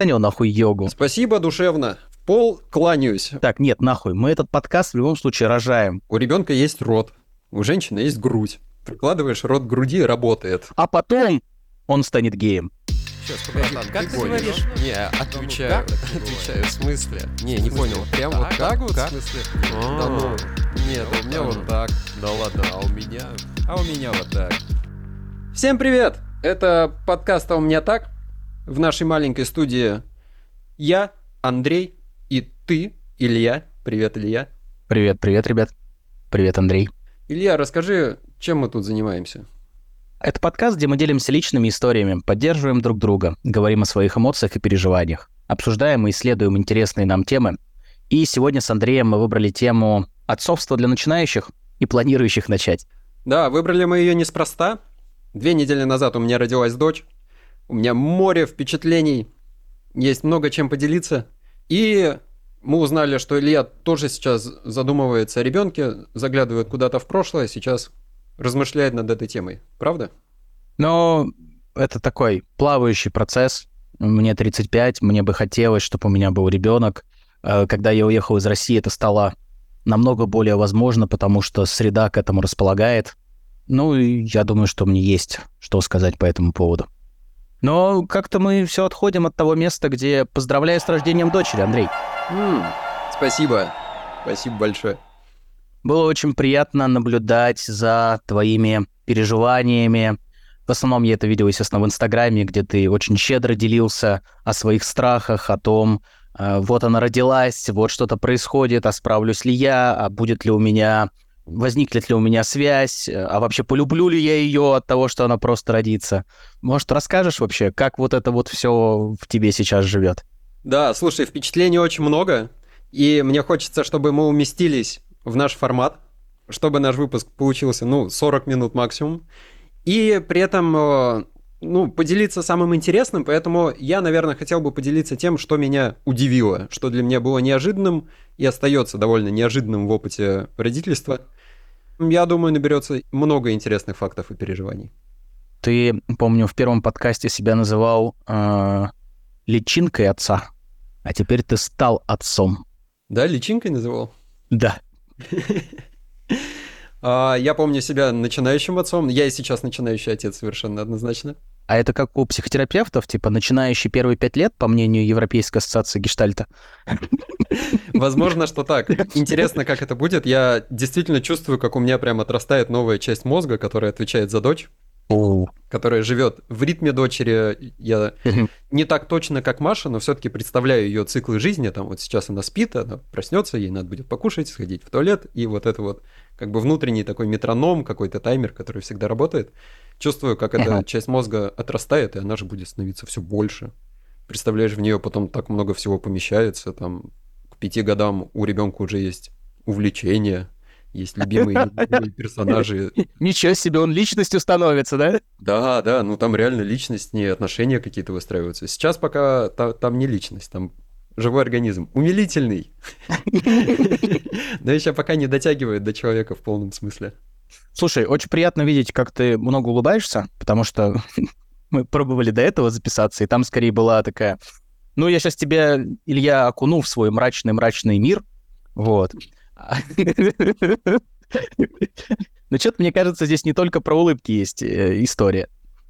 Занял нахуй йогу. Спасибо душевно. В пол кланяюсь. Так, нет, нахуй. Мы этот подкаст в любом случае рожаем. У ребенка есть рот, у женщины есть грудь. Прикладываешь рот к груди, работает. А потом он станет геем. Сейчас, братан, как ты ты понял? говоришь? Не, отвечаю, отвечаю, в смысле? Не, не понял, прям вот Так, вот, в смысле? А, Да ну, нет, у меня вот так. Да ладно, а у меня... А у меня вот так. Всем привет! Это подкаст «А у меня так?» В нашей маленькой студии я, Андрей, и ты, Илья. Привет, Илья. Привет, привет, ребят. Привет, Андрей. Илья, расскажи, чем мы тут занимаемся? Это подкаст, где мы делимся личными историями, поддерживаем друг друга, говорим о своих эмоциях и переживаниях, обсуждаем и исследуем интересные нам темы. И сегодня с Андреем мы выбрали тему отцовства для начинающих и планирующих начать. Да, выбрали мы ее неспроста. Две недели назад у меня родилась дочь. У меня море впечатлений. Есть много чем поделиться. И мы узнали, что Илья тоже сейчас задумывается о ребенке, заглядывает куда-то в прошлое, сейчас размышляет над этой темой. Правда? Но это такой плавающий процесс. Мне 35, мне бы хотелось, чтобы у меня был ребенок. Э, Когда я уехал из России, это стало намного более возможно, потому что среда к этому располагает. Ну, и я думаю, что мне есть что сказать по этому поводу. Но как-то мы все отходим от того места, где поздравляю с рождением дочери, Андрей. М, спасибо. Спасибо большое. Было очень приятно наблюдать за твоими переживаниями. В основном я это видел, естественно, в Инстаграме, где ты очень щедро делился о своих страхах, о том, э, вот она родилась, вот что-то происходит, а справлюсь ли я, а будет ли у меня, возникнет ли у меня связь, э, а вообще полюблю ли я ее от того, что она просто родится. Может, расскажешь вообще, как вот это вот все в тебе сейчас живет? Да, слушай, впечатлений очень много, и мне хочется, чтобы мы уместились в наш формат, чтобы наш выпуск получился, ну, 40 минут максимум, и при этом, э, ну, поделиться самым интересным, поэтому я, наверное, хотел бы поделиться тем, что меня удивило, что для меня было неожиданным и остается довольно неожиданным в опыте родительства. Я думаю, наберется много интересных фактов и переживаний. Ты, помню, в первом подкасте себя называл э, личинкой отца, а теперь ты стал отцом. Да, личинкой называл? Да. А, Я помню себя начинающим отцом. Я и сейчас начинающий отец совершенно однозначно. А это как у психотерапевтов, типа начинающий первые пять лет, по мнению Европейской ассоциации гештальта. Возможно, что так. Интересно, как это будет. Я действительно чувствую, как у меня прям отрастает новая часть мозга, которая отвечает за дочь, которая живет в ритме дочери. Я не так точно, как Маша, но все-таки представляю ее циклы жизни. Там вот сейчас она спит, она проснется, ей надо будет покушать, сходить в туалет, и вот это вот как бы внутренний такой метроном, какой-то таймер, который всегда работает. Чувствую, как эта часть мозга отрастает, и она же будет становиться все больше. Представляешь, в нее потом так много всего помещается, там к пяти годам у ребенка уже есть увлечения, есть любимые любимые персонажи. Ничего себе, он личностью становится, да? Да, да, ну там реально личностные отношения какие-то выстраиваются. Сейчас пока та- там не личность, там живой организм. Умилительный. Но еще пока не дотягивает до человека в полном смысле. Слушай, очень приятно видеть, как ты много улыбаешься, потому что мы пробовали до этого записаться, и там скорее была такая... Ну, я сейчас тебя, Илья, окуну в свой мрачный-мрачный мир, вот. Но что-то, мне кажется, здесь не только про улыбки есть э, история.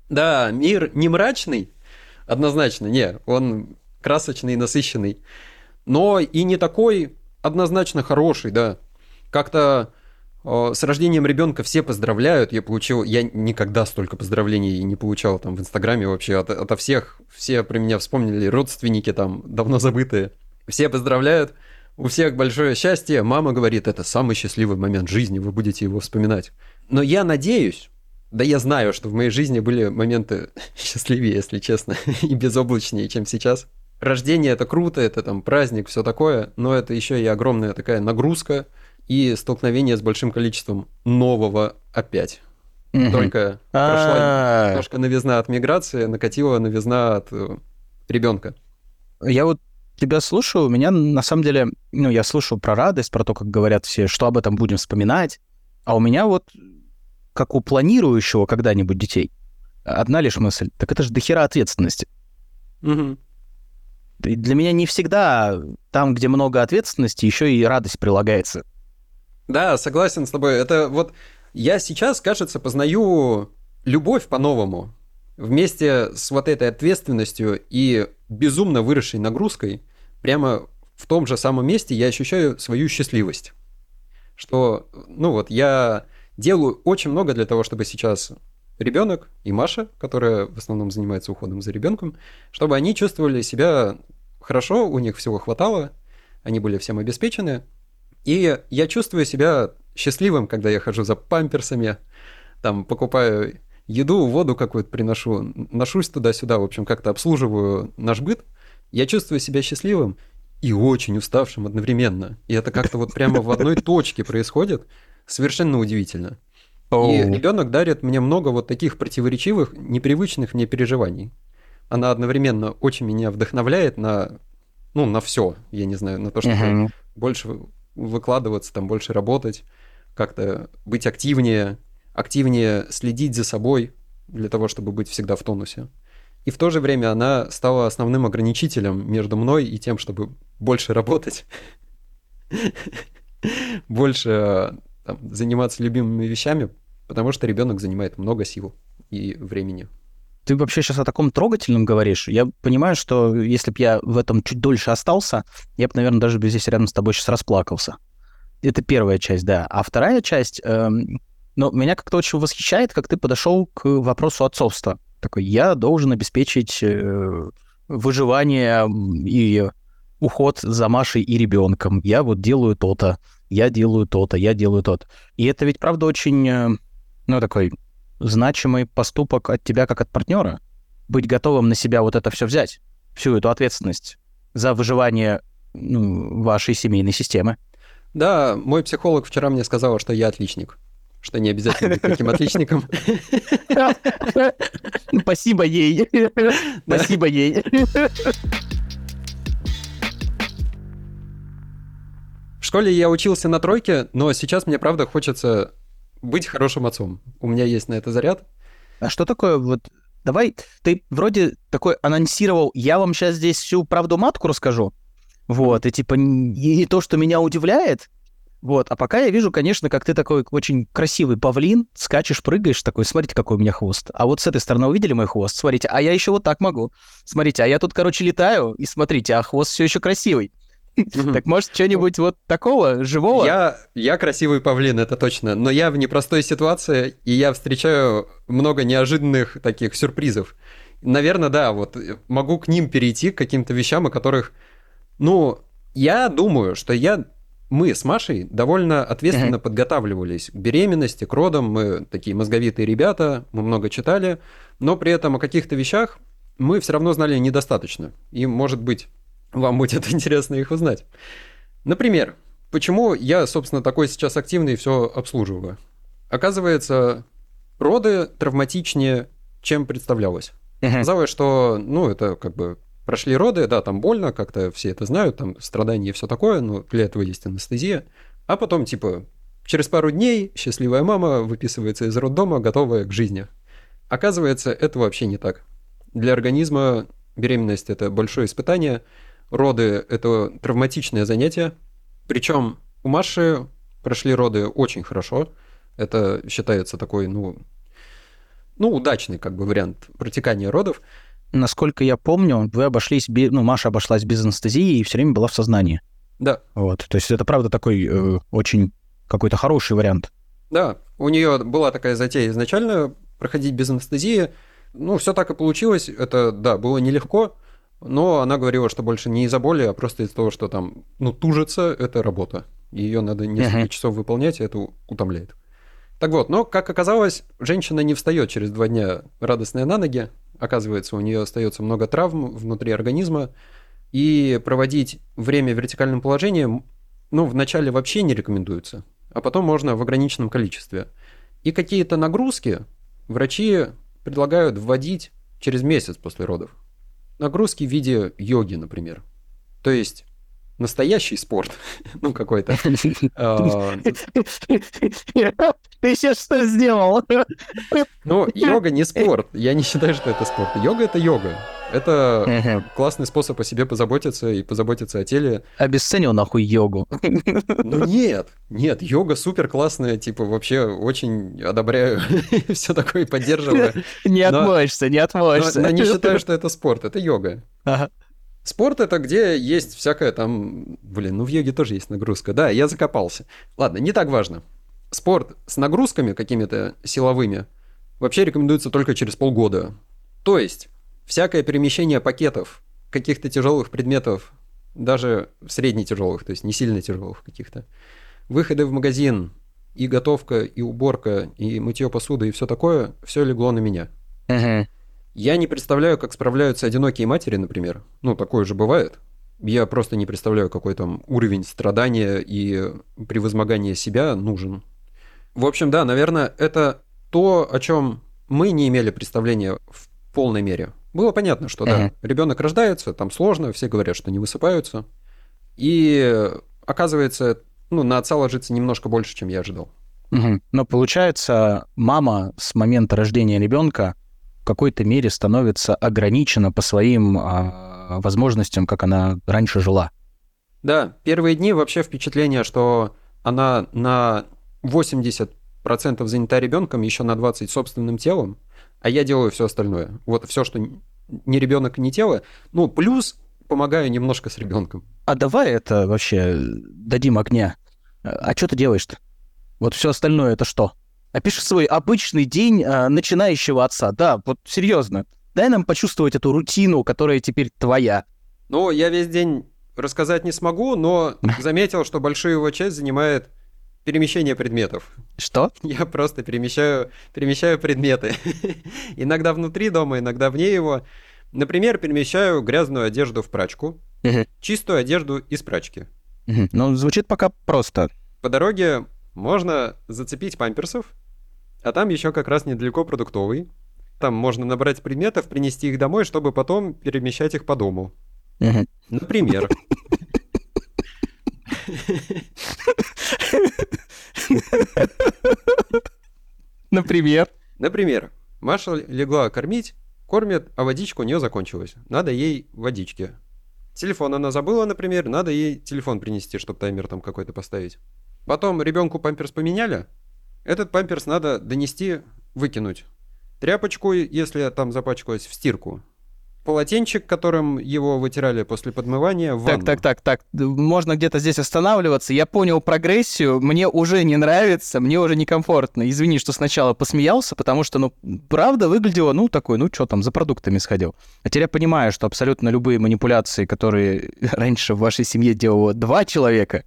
Да, мир не мрачный, однозначно, не, он красочный, насыщенный, но и не такой однозначно хороший, да. Как-то с рождением ребенка все поздравляют, я получил, я никогда столько поздравлений не получал там в Инстаграме вообще. От, ото всех, все про меня вспомнили, родственники там давно забытые, все поздравляют, у всех большое счастье, мама говорит, это самый счастливый момент жизни, вы будете его вспоминать. Но я надеюсь, да я знаю, что в моей жизни были моменты счастливее, если честно, и безоблачнее, чем сейчас. Рождение это круто, это там праздник, все такое, но это еще и огромная такая нагрузка и столкновение с большим количеством нового опять. Только прошла немножко новизна от миграции, накатила новизна от ребенка. Я вот тебя слушаю, у меня на самом деле, ну, я слушаю про радость, про то, как говорят все, что об этом будем вспоминать, а у меня вот, как у планирующего когда-нибудь детей, одна лишь мысль, так это же дохера ответственности. Для меня не всегда там, где много ответственности, еще и радость прилагается. Да, согласен с тобой. Это вот я сейчас, кажется, познаю любовь по-новому. Вместе с вот этой ответственностью и безумно выросшей нагрузкой, прямо в том же самом месте я ощущаю свою счастливость. Что, ну вот, я делаю очень много для того, чтобы сейчас ребенок и Маша, которая в основном занимается уходом за ребенком, чтобы они чувствовали себя хорошо, у них всего хватало, они были всем обеспечены. И я чувствую себя счастливым, когда я хожу за памперсами, там покупаю еду, воду какую-то приношу, ношусь туда-сюда, в общем, как-то обслуживаю наш быт. Я чувствую себя счастливым и очень уставшим одновременно. И это как-то вот прямо в одной точке происходит. Совершенно удивительно. И ребенок дарит мне много вот таких противоречивых, непривычных мне переживаний. Она одновременно очень меня вдохновляет на, ну, на все, я не знаю, на то, Мгм. больше выкладываться, там, больше работать, как-то быть активнее, активнее следить за собой для того, чтобы быть всегда в тонусе. И в то же время она стала основным ограничителем между мной и тем, чтобы больше работать, больше заниматься любимыми вещами, потому что ребенок занимает много сил и времени. Ты вообще сейчас о таком трогательном говоришь. Я понимаю, что если бы я в этом чуть дольше остался, я бы, наверное, даже бы здесь рядом с тобой сейчас расплакался. Это первая часть, да. А вторая часть, эм, ну, меня как-то очень восхищает, как ты подошел к вопросу отцовства. Такой, я должен обеспечить э, выживание и уход за Машей и ребенком. Я вот делаю то-то, я делаю то-то, я делаю то-то. И это ведь, правда, очень, э, ну, такой значимый поступок от тебя как от партнера. Быть готовым на себя вот это все взять, всю эту ответственность за выживание ну, вашей семейной системы. Да, мой психолог вчера мне сказала, что я отличник. Что не обязательно быть таким отличником. Спасибо ей. Спасибо ей. В школе я учился на тройке, но сейчас мне правда хочется быть хорошим отцом. У меня есть на это заряд. А что такое вот... Давай, ты вроде такой анонсировал, я вам сейчас здесь всю правду матку расскажу. Вот, и типа, н- и, и то, что меня удивляет, вот, а пока я вижу, конечно, как ты такой очень красивый павлин, скачешь, прыгаешь, такой, смотрите, какой у меня хвост. А вот с этой стороны увидели мой хвост? Смотрите, а я еще вот так могу. Смотрите, а я тут, короче, летаю, и смотрите, а хвост все еще красивый. Так может, что-нибудь вот такого, живого? Я, я красивый павлин, это точно. Но я в непростой ситуации, и я встречаю много неожиданных таких сюрпризов. Наверное, да, вот э, могу к ним перейти, к каким-то вещам, о которых... Ну, я думаю, что я... Мы с Машей довольно ответственно подготавливались к беременности, к родам. Мы такие мозговитые ребята, мы много читали, но при этом о каких-то вещах мы все равно знали недостаточно. И, может быть, вам будет интересно их узнать. Например, почему я, собственно, такой сейчас активный и все обслуживаю? Оказывается, роды травматичнее, чем представлялось. Мгм. Казалось, что, ну, это как бы прошли роды, да, там больно, как-то все это знают, там страдания и все такое, но для этого есть анестезия. А потом, типа, через пару дней счастливая мама выписывается из роддома, готовая к жизни. Оказывается, это вообще не так. Для организма беременность – это большое испытание, роды – это травматичное занятие. Причем у Маши прошли роды очень хорошо. Это считается такой, ну, ну, удачный как бы вариант протекания родов. Насколько я помню, вы обошлись, ну, Маша обошлась без анестезии и все время была в сознании. Да, Вот, то есть это правда такой э, очень какой-то хороший вариант. Да, у нее была такая затея изначально проходить без анестезии. Ну, все так и получилось. Это, да, было нелегко, но она говорила, что больше не из-за боли, а просто из-за того, что там, ну, тужится, это работа. Ее надо несколько Мгм. часов выполнять, и это утомляет. Так вот, но, как оказалось, женщина не встает через два дня радостная на ноги. Оказывается, у нее остается много травм внутри организма, и проводить время в вертикальном положении, ну, вначале вообще не рекомендуется, а потом можно в ограниченном количестве. И какие-то нагрузки врачи предлагают вводить через месяц после родов. Нагрузки в виде йоги, например. То есть настоящий спорт, ну какой-то. А, Ты сейчас что сделал? Ну, йога не спорт. Я не считаю, что это спорт. Йога — это йога. Это классный способ о себе позаботиться и позаботиться о теле. Обесценил нахуй йогу. Ну нет, нет, йога супер классная, типа вообще очень одобряю все такое поддерживаю. Не отмоешься, не отмоешься. но не считаю, что это спорт, это йога. Ага. Спорт это где есть всякое там... Блин, ну в йоге тоже есть нагрузка. Да, я закопался. Ладно, не так важно. Спорт с нагрузками какими-то силовыми вообще рекомендуется только через полгода. То есть всякое перемещение пакетов, каких-то тяжелых предметов, даже средне тяжелых, то есть не сильно тяжелых каких-то, выходы в магазин, и готовка, и уборка, и мытье посуды, и все такое, все легло на меня. Мгм. Я не представляю, как справляются одинокие матери, например. Ну, такое же бывает. Я просто не представляю, какой там уровень страдания и превозмогания себя нужен. В общем, да, наверное, это то, о чем мы не имели представления в полной мере. Было понятно, что да, ребенок рождается, там сложно, все говорят, что не высыпаются. И оказывается, ну, на отца ложится немножко больше, чем я ожидал. Но получается, мама с момента рождения ребенка в какой-то мере становится ограничена по своим а, возможностям, как она раньше жила. Да, первые дни вообще впечатление, что она на 80% занята ребенком, еще на 20% собственным телом, а я делаю все остальное. Вот все, что не ребенок, не тело. Ну, плюс помогаю немножко с ребенком. А давай это вообще дадим огня. А что ты делаешь-то? Вот все остальное это что? Опиши свой обычный день а, начинающего отца. Да, вот серьезно. Дай нам почувствовать эту рутину, которая теперь твоя. Ну, я весь день рассказать не смогу, но заметил, что большую его часть занимает перемещение предметов. Что? Я просто перемещаю, перемещаю предметы. иногда внутри дома, иногда вне его. Например, перемещаю грязную одежду в прачку, чистую одежду из прачки. Ну, звучит пока просто. По дороге можно зацепить памперсов, а там еще как раз недалеко продуктовый. Там можно набрать предметов, принести их домой, чтобы потом перемещать их по дому. Мгм. Например. Например? Например, Маша легла кормить, кормит, а водичка у нее закончилась. Надо ей водички. Телефон она забыла, например, надо ей телефон принести, чтобы таймер там какой-то поставить. Потом ребенку памперс поменяли, этот памперс надо донести, выкинуть. Тряпочку, если там запачкалась, в стирку. Полотенчик, которым его вытирали после подмывания, в Так, так, так, так. Можно где-то здесь останавливаться. Я понял прогрессию. Мне уже не нравится, мне уже некомфортно. Извини, что сначала посмеялся, потому что, ну, правда выглядело, ну, такой, ну, что там, за продуктами сходил. А теперь я понимаю, что абсолютно любые манипуляции, которые раньше в вашей семье делало два человека,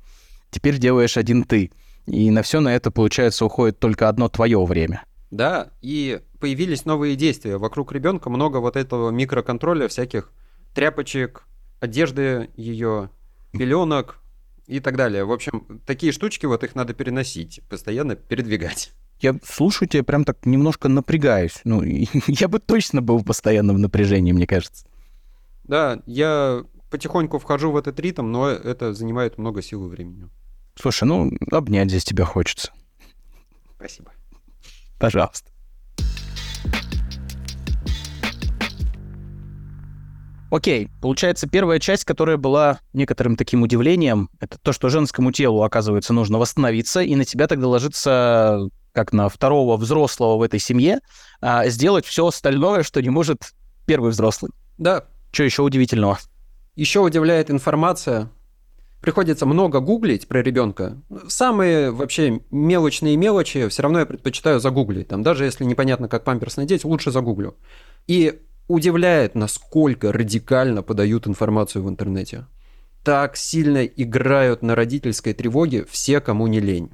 теперь делаешь один ты. И на все на это, получается, уходит только одно твое время. Да, и появились новые действия. Вокруг ребенка много вот этого микроконтроля, всяких тряпочек, одежды ее, пеленок и так далее. В общем, такие штучки, вот их надо переносить, постоянно передвигать. Я слушаю тебя, прям так немножко напрягаюсь. Ну, я бы точно был в постоянном напряжении, мне кажется. Да, я потихоньку вхожу в этот ритм, но это занимает много сил и времени. Слушай, ну, обнять здесь тебя хочется. Спасибо. Пожалуйста. Окей, получается, первая часть, которая была некоторым таким удивлением, это то, что женскому телу, оказывается, нужно восстановиться, и на тебя тогда ложится, как на второго взрослого в этой семье, а, сделать все остальное, что не может первый взрослый. Да, Что еще удивительного? Еще удивляет информация. Приходится много гуглить про ребенка. Самые вообще мелочные мелочи все равно я предпочитаю загуглить. Там, даже если непонятно, как памперс надеть, лучше загуглю. И удивляет, насколько радикально подают информацию в интернете. Так сильно играют на родительской тревоге все, кому не лень.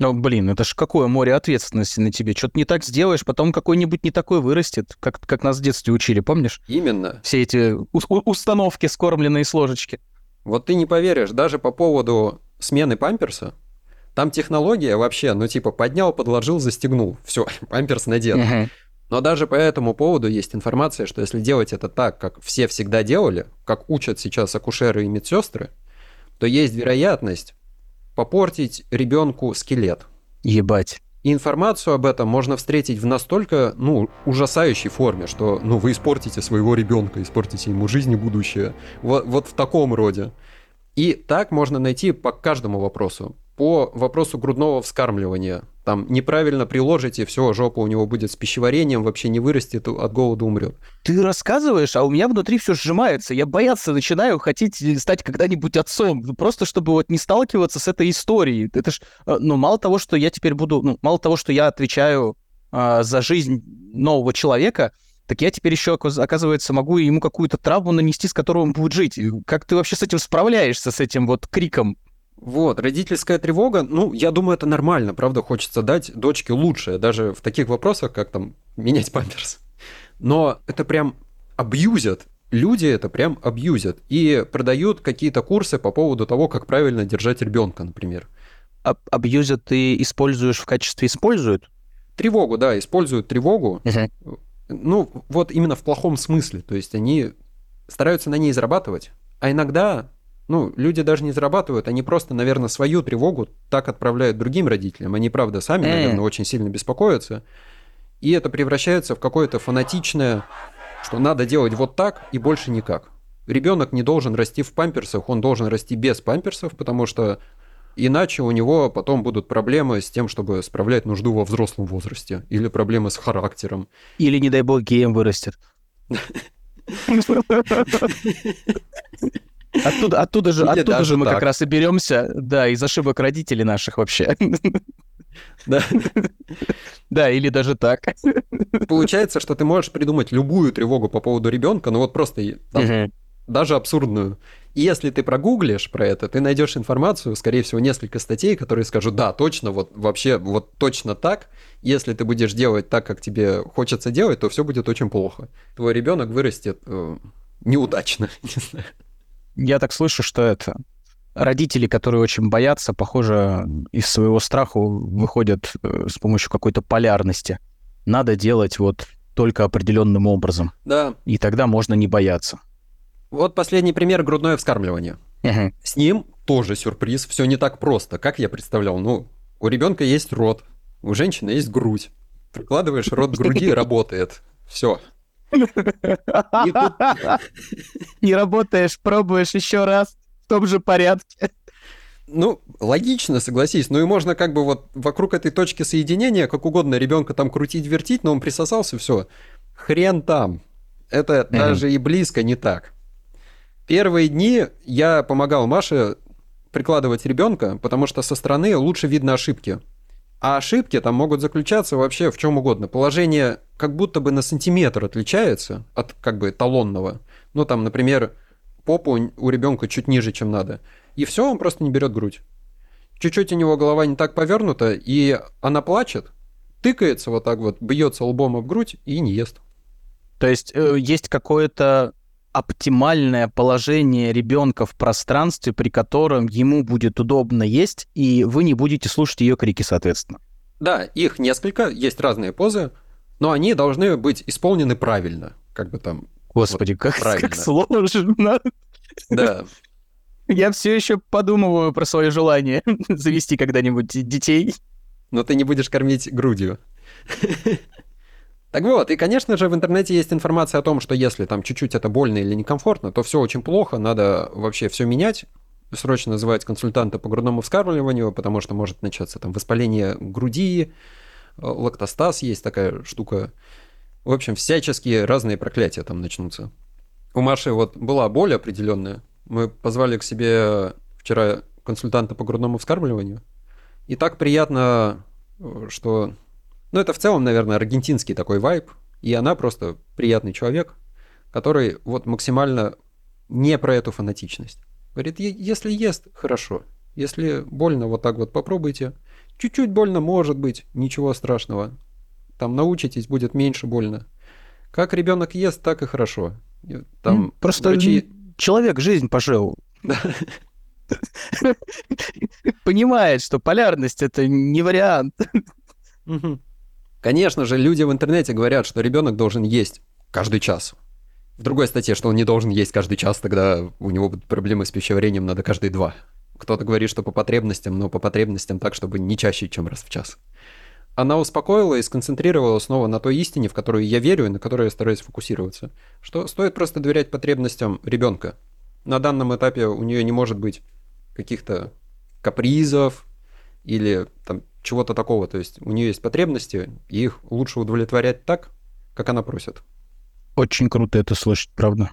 Ну, блин, это ж какое море ответственности на тебе. Что-то не так сделаешь, потом какой-нибудь не такой вырастет, как, как нас в детстве учили, помнишь? Именно. Все эти у- установки, скормленные с ложечки. Вот ты не поверишь, даже по поводу смены памперса, там технология вообще, ну типа поднял, подложил, застегнул. Все, памперс надет. Но даже по этому поводу есть информация, что если делать это так, как все всегда делали, как учат сейчас акушеры и медсестры, то есть вероятность попортить ребенку скелет. Ебать. И информацию об этом можно встретить в настолько, ну, ужасающей форме, что, ну, вы испортите своего ребенка, испортите ему жизнь и будущее. Вот, вот в таком роде. И так можно найти по каждому вопросу. По вопросу грудного вскармливания. Там неправильно приложите, все, жопа у него будет с пищеварением, вообще не вырастет, от голода умрет. Ты рассказываешь, а у меня внутри все сжимается. Я бояться начинаю хотеть стать когда-нибудь отцом. Просто чтобы вот не сталкиваться с этой историей. Это ж, э, ну, мало того, что я теперь буду, ну, мало того, что я отвечаю а, за жизнь нового человека, так я теперь еще, оказывается, могу ему какую-то травму нанести, с которой он будет жить. Как ты вообще с этим справляешься, с этим вот криком? Вот, родительская тревога, ну, я думаю, это нормально, правда, хочется дать дочке лучшее, даже в таких вопросах, как там менять памперс. Но это прям абьюзят, люди это прям абьюзят и продают какие-то курсы по поводу того, как правильно держать ребенка, например. Аб абьюзят ты используешь в качестве используют? Тревогу, да, используют тревогу. Ну, вот именно в плохом смысле. То есть они стараются на ней зарабатывать, а иногда ну, люди даже не зарабатывают, они просто, наверное, свою тревогу так отправляют другим родителям. Они, правда, сами, наверное, очень сильно беспокоятся. И это превращается в какое-то фанатичное, что надо делать вот так и больше никак. Ребенок не должен расти в памперсах, он должен расти без памперсов, потому что иначе у него потом будут проблемы с тем, чтобы справлять нужду во взрослом возрасте, или проблемы с характером. Или, не дай бог, геем вырастет. Оттуда, оттуда же, оттуда же мы так. как раз и беремся, да, из ошибок родителей наших вообще. Да. Да, или даже так. Получается, что ты можешь придумать любую тревогу по поводу ребенка, ну вот просто там, даже абсурдную. И если ты прогуглишь про это, ты найдешь информацию, скорее всего, несколько статей, которые скажут, да, точно, вот вообще, вот точно так. Если ты будешь делать так, как тебе хочется делать, то все будет очень плохо. Твой ребенок вырастет э, неудачно, не знаю. Я так слышу, что это родители, которые очень боятся, похоже, из своего страха выходят э, с помощью какой-то полярности. Надо делать вот только определенным образом. Да. И тогда можно не бояться. Вот последний пример грудное вскармливание. Угу. С ним тоже сюрприз. Все не так просто, как я представлял. Ну, у ребенка есть рот, у женщины есть грудь. Прикладываешь рот к груди, работает. Все. Не работаешь, пробуешь еще раз в том же порядке. Ну, логично, согласись. Ну и можно как бы вот вокруг этой точки соединения как угодно ребенка там крутить, вертить, но он присосался, все. Хрен там. Это mm-hmm. даже и близко не так. Первые дни я помогал Маше прикладывать ребенка, потому что со стороны лучше видно ошибки. А ошибки там могут заключаться вообще в чем угодно. Положение как будто бы на сантиметр отличается от как бы талонного. Ну там, например, попу у ребенка чуть ниже, чем надо. И все, он просто не берет грудь. Чуть-чуть у него голова не так повернута, и она плачет, тыкается вот так вот, бьется лбом об грудь и не ест. То есть э, есть какое-то оптимальное положение ребенка в пространстве, при котором ему будет удобно есть, и вы не будете слушать ее крики, соответственно. Да, их несколько, есть разные позы, но они должны быть исполнены правильно, как бы там. Господи, вот, как, правильно. как сложно. Да. Я все еще подумываю про свое желание завести когда-нибудь детей. Но ты не будешь кормить грудью. Так вот, и, конечно же, в интернете есть информация о том, что если там чуть-чуть это больно или некомфортно, то все очень плохо, надо вообще все менять, срочно называть консультанта по грудному вскармливанию, потому что может начаться там воспаление груди, э, лактостаз есть такая штука. В общем, всяческие разные проклятия там начнутся. У Маши вот была боль определенная. Мы позвали к себе вчера консультанта по грудному вскармливанию. И так приятно, э, что ну, это в целом, наверное, аргентинский такой вайб. И она просто приятный человек, который вот максимально не про эту фанатичность. Говорит, если ест, хорошо. Если больно, вот так вот попробуйте. Чуть-чуть больно, может быть, ничего страшного. Там научитесь, будет меньше больно. Как ребенок ест, так и хорошо. Там Просто врачи... человек жизнь пожил. Понимает, что полярность это не вариант. Конечно же, люди в интернете говорят, что ребенок должен есть каждый час. В другой статье, что он не должен есть каждый час, тогда у него будут проблемы с пищеварением, надо каждые два. кто-то говорит, что по потребностям, но по потребностям так, чтобы не чаще, чем раз в час. Она успокоила и сконцентрировала снова на той истине, в которую я верю и на которой я стараюсь фокусироваться. Что стоит просто доверять потребностям ребенка. На данном этапе у нее не может быть каких-то капризов или там чего-то такого. То есть у нее есть потребности, и их лучше удовлетворять так, как она просит. Очень круто это слышать, правда.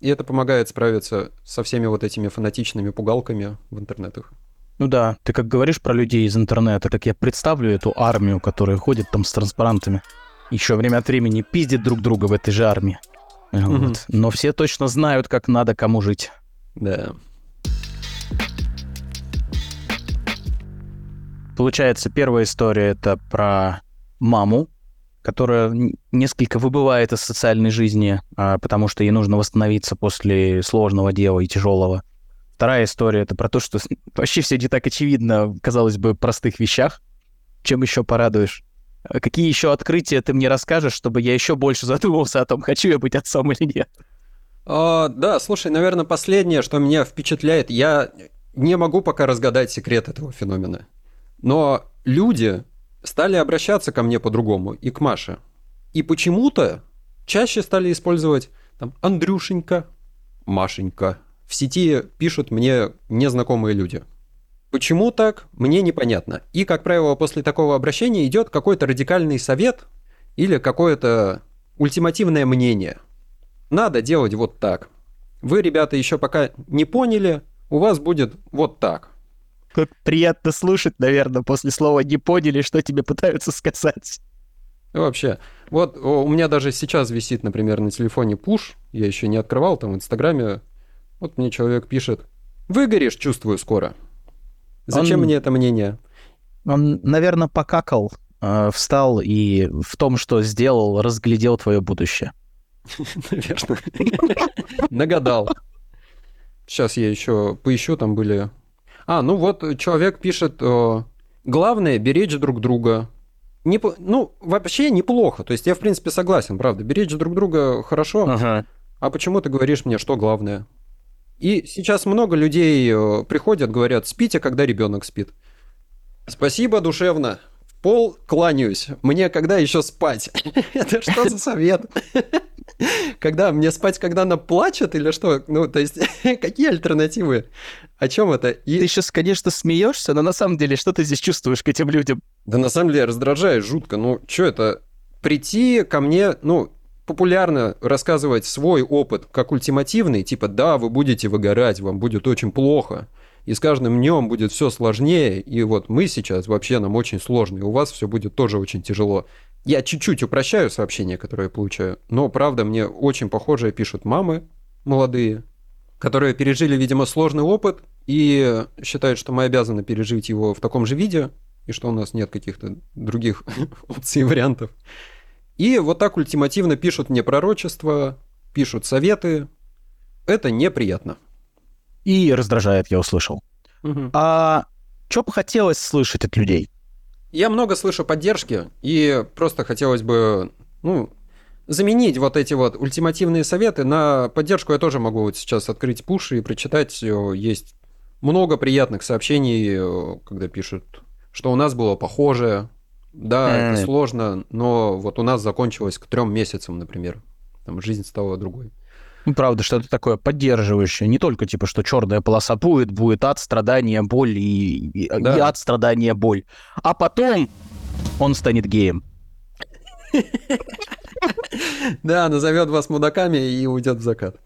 И это помогает справиться со всеми вот этими фанатичными пугалками в интернетах. Ну да, ты как говоришь про людей из интернета, так я представлю эту армию, которая ходит там с транспарантами. Еще время от времени пиздит друг друга в этой же армии. Вот. Но все точно знают, как надо кому жить. Да. Получается, первая история это про маму, которая несколько выбывает из социальной жизни, а, потому что ей нужно восстановиться после сложного дела и тяжелого. Вторая история это про то, что вообще все не так очевидно, казалось бы, простых вещах. Чем еще порадуешь? А Какие еще открытия ты мне расскажешь, чтобы я еще больше задумался о том, хочу я быть отцом или нет? А, да, слушай, наверное, последнее, что меня впечатляет, я не могу пока разгадать секрет этого феномена. Но люди стали обращаться ко мне по-другому и к Маше. И почему-то чаще стали использовать там Андрюшенька, Машенька. В сети пишут мне незнакомые люди. Почему так, мне непонятно. И, как правило, после такого обращения идет какой-то радикальный совет или какое-то ультимативное мнение. Надо делать вот так. Вы, ребята, еще пока не поняли, у вас будет вот так. Как приятно слушать, наверное, после слова «не поняли», что тебе пытаются сказать. Вообще, вот у меня даже сейчас висит, например, на телефоне пуш, я еще не открывал, там в Инстаграме, вот мне человек пишет, выгоришь, чувствую скоро. Зачем Он- мне это мнение? Он, наверное, покакал, э, встал и в том, что сделал, разглядел твое будущее. Наверное. Нагадал. Сейчас я еще поищу, там были... А, ну вот человек пишет, э, главное беречь друг друга. Не, ну, вообще неплохо. То есть я, в принципе, согласен, правда. Беречь друг друга хорошо. Ага. А почему ты говоришь мне, что главное? И сейчас много людей э, приходят, говорят, спите, когда ребенок спит. Спасибо душевно. В пол кланяюсь. Мне когда еще спать? Это что за совет? Когда мне спать, когда она плачет или что? Ну, то есть, какие альтернативы? О чем это? Ты И... сейчас, конечно, смеешься, но на самом деле что ты здесь чувствуешь к этим людям? Да на самом деле раздражает жутко. Ну, что это? Прийти ко мне, ну, популярно рассказывать свой опыт как ультимативный, типа, да, вы будете выгорать, вам будет очень плохо, и с каждым днем будет все сложнее, и вот мы сейчас вообще нам очень сложно, и у вас все будет тоже очень тяжело. Я чуть-чуть упрощаю сообщения, которые я получаю, но, правда, мне очень похожее пишут мамы молодые, которые пережили, видимо, сложный опыт и считают, что мы обязаны пережить его в таком же виде, и что у нас нет каких-то других опций и вариантов. И вот так ультимативно пишут мне пророчества, пишут советы. Это неприятно. И раздражает, я услышал. Мгм. А что бы хотелось слышать от людей? Я много слышу поддержки, и просто хотелось бы, ну, заменить вот эти вот ультимативные советы на поддержку. Я тоже могу вот сейчас открыть пуш и прочитать. Есть много приятных сообщений, э, когда пишут, что у нас было похоже. Да, это Э. сложно, но вот у нас закончилось к трем месяцам, например. Там жизнь стала другой. Ну, правда, что-то такое поддерживающее. Не только типа, что черная полоса будет, будет ад, страдания, боль и, и- и Да. ад, страдания, боль. А потом он станет геем. Да, назовет вас мудаками и уйдет в закат.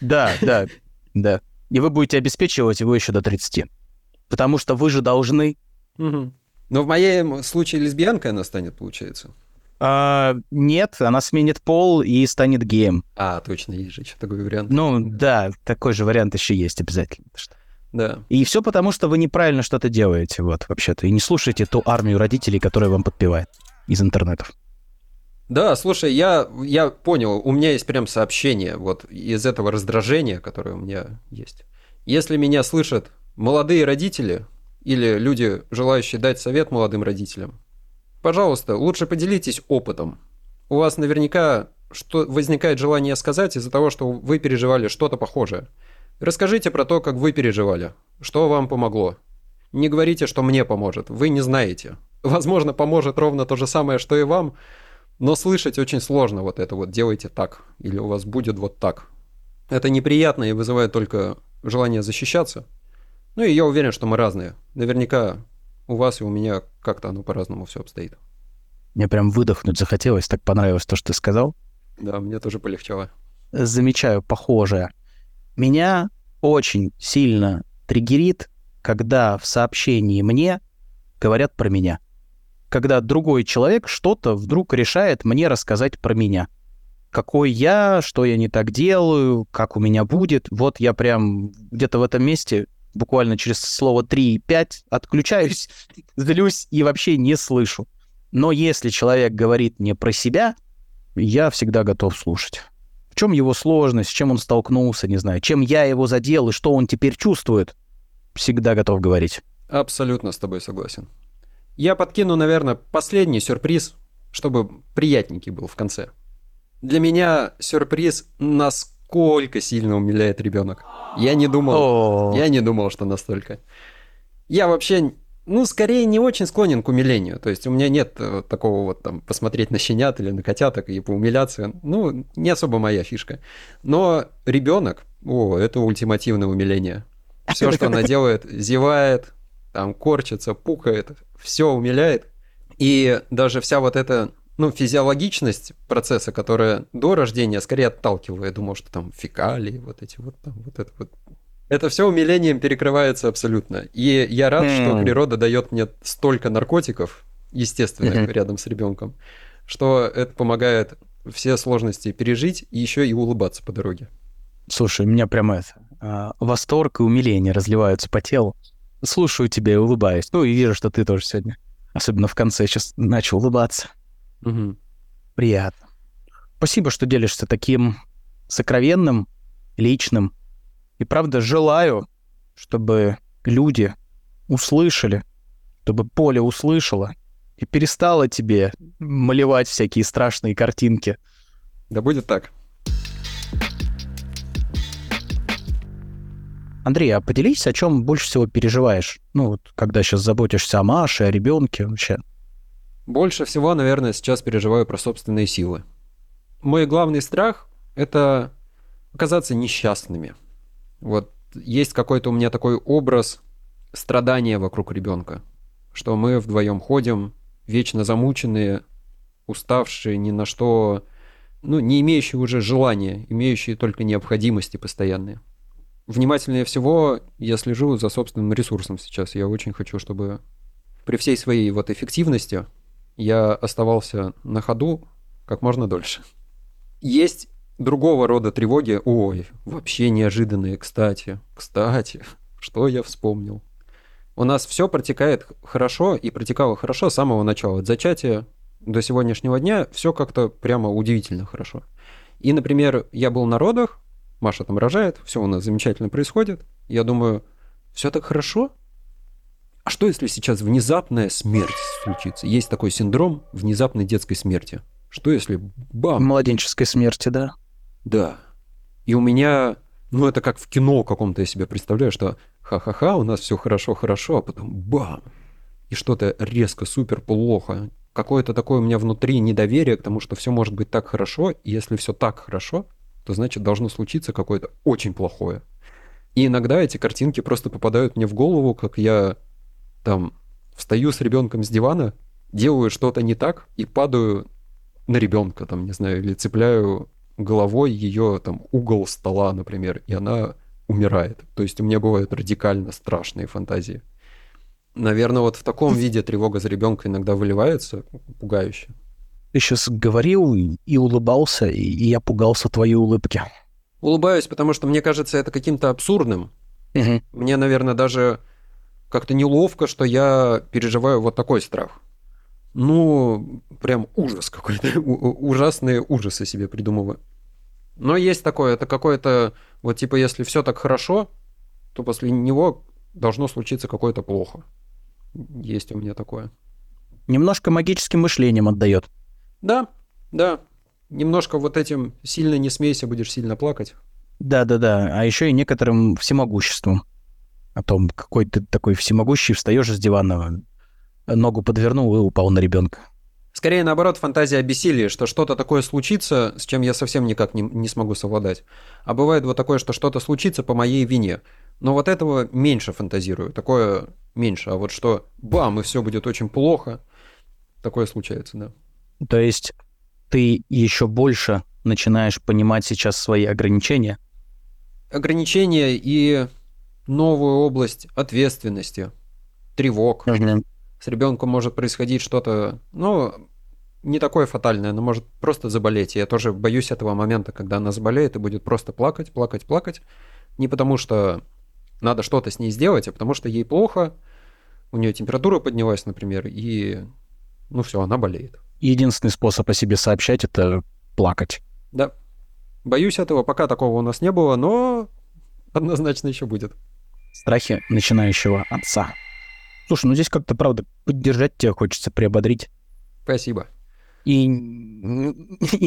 Да, да, да. И вы будете обеспечивать его еще до 30. Потому что вы же должны... Мгм. Но в моем случае лесбиянкой она станет, получается. А, нет, она сменит пол и станет геем. А, точно, есть же еще такой вариант. Ну, да, такой же вариант еще есть обязательно. Да. И все потому, что вы неправильно что-то делаете, вот, вообще-то. И не слушайте ту армию родителей, которая вам подпевает из интернетов. Да, слушай, я, я понял, у меня есть прям сообщение вот из этого раздражения, которое у меня есть. Если меня слышат молодые родители или люди, желающие дать совет молодым родителям, пожалуйста, лучше поделитесь опытом. У вас наверняка что возникает желание сказать из-за того, что вы переживали что-то похожее. Расскажите про то, как вы переживали. что вам помогло. Не говорите, что мне поможет. Вы не знаете. Возможно, поможет ровно то же самое, что и вам, но слышать очень сложно вот это вот «делайте так» или «у вас будет вот так». Это неприятно и вызывает только желание защищаться. Ну и я уверен, что мы разные. Наверняка у вас и у меня как-то оно по-разному все обстоит. Мне прям выдохнуть захотелось, так понравилось то, что ты сказал. Да, мне тоже полегчало. Замечаю похожее. Меня очень сильно триггерит, когда в сообщении мне говорят про меня. Когда другой человек что-то вдруг решает мне рассказать про меня. Какой я, что я не так делаю, как у меня будет. Вот я прям где-то в этом месте буквально через слово 3-5 отключаюсь, злюсь и вообще не слышу. Но если человек говорит мне про себя, я всегда готов слушать. В чем его сложность, с чем он столкнулся, не знаю, чем я его задел и что он теперь чувствует, всегда готов говорить. Абсолютно с тобой согласен. Я подкину, наверное, последний сюрприз, чтобы приятненький был в конце. Для меня сюрприз, насколько сильно умиляет ребенок. Я не думал, я не думал, что настолько. Я вообще, ну, скорее не очень склонен к умилению. То есть у меня нет э, такого вот там посмотреть на щенят или на котяток и поумиляться. Ну, не особо моя фишка. Но ребенок, о, это ультимативное умиление. Все, что она делает, зевает, там корчится, пукает, все умиляет. И даже вся вот эта, ну, физиологичность процесса, которая до рождения скорее отталкивала. Я думал, что там фекалии, вот эти вот там, вот это вот. Это все умилением перекрывается абсолютно. И я рад, что природа дает мне столько наркотиков, естественных, рядом с ребенком, что это помогает все сложности пережить и еще и улыбаться по дороге. слушай, у меня прям это, а, восторг и умиление разливаются по телу. Слушаю тебя и улыбаюсь. Ну и вижу, что ты тоже сегодня, особенно в конце, сейчас начал улыбаться. Мгм. Приятно. Спасибо, что делишься таким сокровенным, личным. И правда, желаю, чтобы люди услышали, чтобы поле услышало и перестало тебе малевать всякие страшные картинки. Да будет так. Андрей, а поделись, о чем больше всего переживаешь? Ну, вот, когда сейчас заботишься о Маше, о ребенке вообще. Больше всего, наверное, сейчас переживаю про собственные силы. Мой главный страх — это оказаться несчастными. Вот есть какой-то у меня такой образ страдания вокруг ребенка, что мы вдвоем ходим, вечно замученные, уставшие, ни на что, ну, не имеющие уже желания, имеющие только необходимости постоянные. Внимательнее всего я слежу за собственным ресурсом сейчас. Я очень хочу, чтобы при всей своей вот эффективности я оставался на ходу как можно дольше. Есть другого рода тревоги. Ой, вообще неожиданные, кстати. Кстати, что я вспомнил? У нас все протекает хорошо и протекало хорошо с самого начала. От зачатия до сегодняшнего дня все как-то прямо удивительно хорошо. И, например, я был на родах, Маша там рожает, все у нас замечательно происходит. Я думаю, все так хорошо? А что, если сейчас внезапная смерть случится? Есть такой синдром внезапной детской смерти. Что если бам, Младенческой смерти, да? да. И у меня, ну это как в кино каком-то я себе представляю, что ха-ха-ха, у нас все хорошо-хорошо, а потом бам. И что-то резко супер плохо. Какое-то такое у меня внутри недоверие к тому, что все может быть так хорошо, и если все так хорошо, то значит должно случиться какое-то очень плохое. И иногда эти картинки просто попадают мне в голову, как я там встаю с ребенком с дивана, делаю что-то не так и падаю на ребенка, там, не знаю, или цепляю головой ее там угол стола, например, и она умирает. То есть у меня бывают радикально страшные фантазии. Наверное, вот в таком виде тревога за ребенка иногда выливается, пугающе. Ты сейчас говорил и, улыбался, и, я пугался твоей улыбки. Улыбаюсь, потому что мне кажется это каким-то абсурдным. Мгм. Мне, наверное, даже как-то неловко, что я переживаю вот такой страх. Ну, прям ужас какой-то. Ужасные ужасы себе придумываю. Но есть такое, это какое-то, вот типа, если все так хорошо, то после него должно случиться какое-то плохо. Есть у меня такое. Немножко магическим мышлением отдает. Да, да. Немножко вот этим сильно не смейся, будешь сильно плакать. Да-да-да, а еще и некоторым всемогуществом. о том, какой ты такой всемогущий, встаешь из дивана, ногу подвернул и упал на ребенка. Скорее, наоборот, фантазия о бессилии, что что-то такое случится, с чем я совсем никак не, не смогу совладать. А бывает вот такое, что что-то случится по моей вине. Но вот этого меньше фантазирую, такое меньше. А вот что, бам, и все будет очень плохо, такое случается, да. То есть ты еще больше начинаешь понимать сейчас свои ограничения? Ограничения и новую область ответственности, тревог. С ребенком может происходить что-то, ну, не такое фатальное, но может просто заболеть. Я тоже боюсь этого момента, когда она заболеет и будет просто плакать, плакать, плакать. Не потому что надо что-то с ней сделать, а потому что ей плохо, у нее температура поднялась, например, и ну все, она болеет. Единственный способ о себе сообщать это плакать. Да. Боюсь этого, пока такого у нас не было, но однозначно еще будет. Страхи начинающего отца. Слушай, ну здесь как-то, правда, поддержать тебя хочется, приободрить. Спасибо. И, и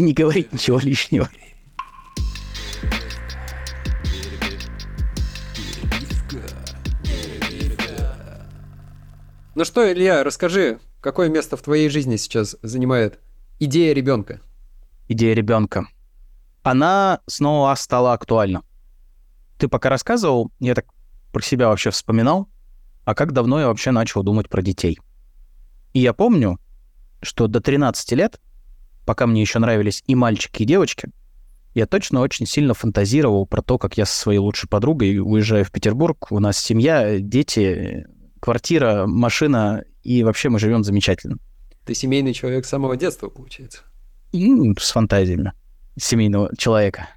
не говорить ничего лишнего. Ну что, Илья, расскажи, какое место в твоей жизни сейчас занимает идея ребенка? Идея ребенка. Она снова стала актуальна. Ты пока рассказывал, я так про себя вообще вспоминал, а как давно я вообще начал думать про детей. И я помню, что до 13 лет, пока мне еще нравились и мальчики, и девочки, я точно очень сильно фантазировал про то, как я со своей лучшей подругой уезжаю в Петербург, у нас семья, дети, квартира, машина, и вообще мы живем замечательно. Ты семейный человек с самого детства, получается. И, с фантазиями семейного человека.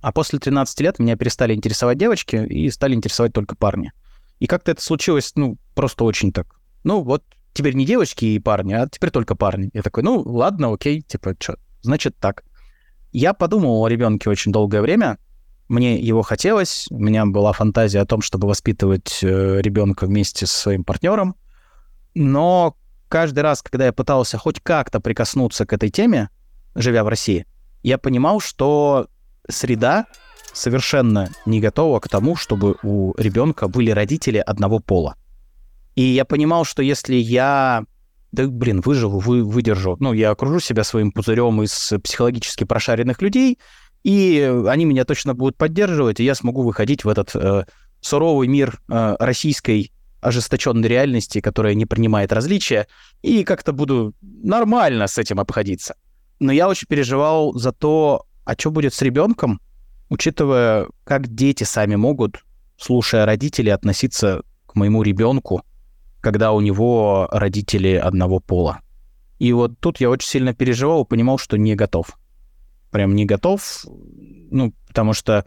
А после 13 лет меня перестали интересовать девочки и стали интересовать только парни. И как-то это случилось, ну, просто очень так. Ну, вот теперь не девочки и парни, а теперь только парни. Я такой, ну, ладно, окей, типа, что, значит так. Я подумал о ребенке очень долгое время, мне его хотелось, у меня была фантазия о том, чтобы воспитывать э, ребенка вместе со своим партнером, но каждый раз, когда я пытался хоть как-то прикоснуться к этой теме, живя в России, я понимал, что среда совершенно не готова к тому, чтобы у ребенка были родители одного пола. И я понимал, что если я да, блин, выживу, вы, выдержу. Ну, я окружу себя своим пузырем из психологически прошаренных людей, и они меня точно будут поддерживать, и я смогу выходить в этот э, суровый мир э, российской ожесточенной реальности, которая не принимает различия, и как-то буду нормально с этим обходиться. Но я очень переживал за то, а что будет с ребенком, учитывая, как дети сами могут, слушая родителей, относиться к моему ребенку, когда у него родители одного пола. И вот тут я очень сильно переживал понимал, что не готов прям не готов, ну, потому что,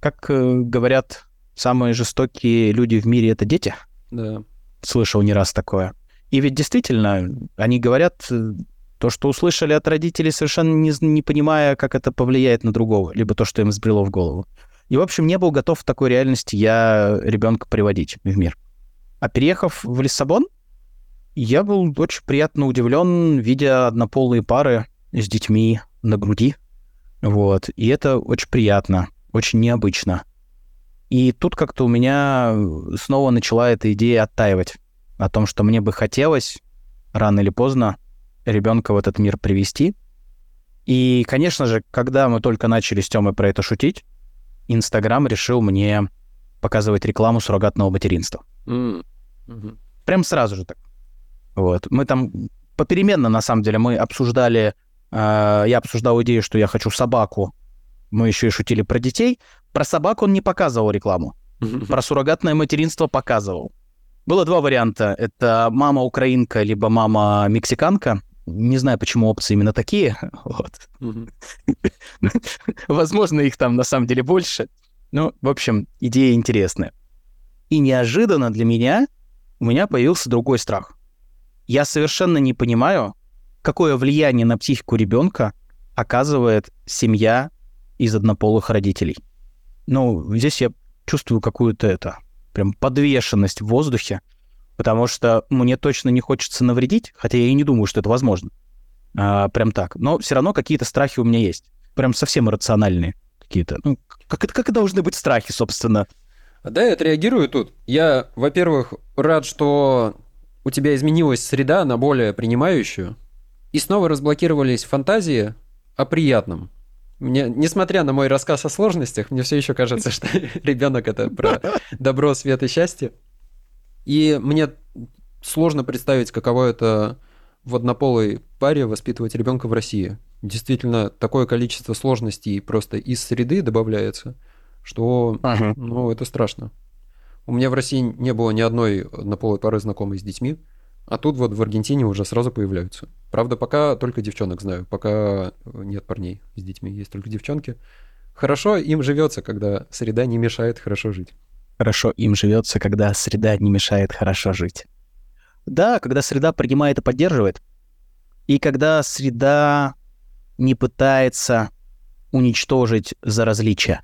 как э, говорят, самые жестокие люди в мире — это дети. Да. Слышал не раз такое. И ведь действительно, они говорят э, то, что услышали от родителей, совершенно не, не понимая, как это повлияет на другого, либо то, что им сбрело в голову. И, в общем, не был готов в такой реальности я ребенка приводить в мир. А переехав в Лиссабон, я был очень приятно удивлен, видя однополые пары с детьми на груди. Вот. И это очень приятно, очень необычно. И тут как-то у меня снова начала эта идея оттаивать о том, что мне бы хотелось рано или поздно ребенка в этот мир привести. И, конечно же, когда мы только начали с Тёмой про это шутить, Инстаграм решил мне показывать рекламу суррогатного материнства. Mm. hmm Прям сразу же так. Вот. Мы там попеременно, на самом деле, мы обсуждали а, я обсуждал идею, что я хочу собаку. Мы еще и шутили про детей. Про собаку он не показывал рекламу. Про суррогатное материнство показывал. Было два варианта. Это мама украинка, либо мама мексиканка. Не знаю, почему опции именно такие. Вот. Возможно, их там на самом деле больше. Ну, в общем, идея интересная. И неожиданно для меня у меня появился другой страх. Я совершенно не понимаю, какое влияние на психику ребенка оказывает семья из однополых родителей. Ну, здесь я чувствую какую-то это, прям подвешенность в воздухе, потому что мне точно не хочется навредить, хотя я и не думаю, что это возможно. А, прям так. Но все равно какие-то страхи у меня есть. Прям совсем иррациональные какие-то. Ну, как, как и должны быть страхи, собственно. Да, я отреагирую тут. Я, во-первых, рад, что у тебя изменилась среда на более принимающую, и снова разблокировались фантазии о приятном. Мне, несмотря на мой рассказ о сложностях, мне все еще кажется, что ребенок это про добро, свет и счастье. И мне сложно представить, каково это в однополой паре воспитывать ребенка в России. Действительно, такое количество сложностей просто из среды добавляется, что, Ага. ну, это страшно. У меня в России не было ни одной однополой пары знакомой с детьми, а тут вот в Аргентине уже сразу появляются. Правда, пока только девчонок знаю, пока нет парней с детьми, есть только девчонки. Хорошо им живется, когда среда не мешает хорошо жить. Хорошо им живется, когда среда не мешает хорошо жить. Да, когда среда принимает и поддерживает. И когда среда не пытается уничтожить за различия.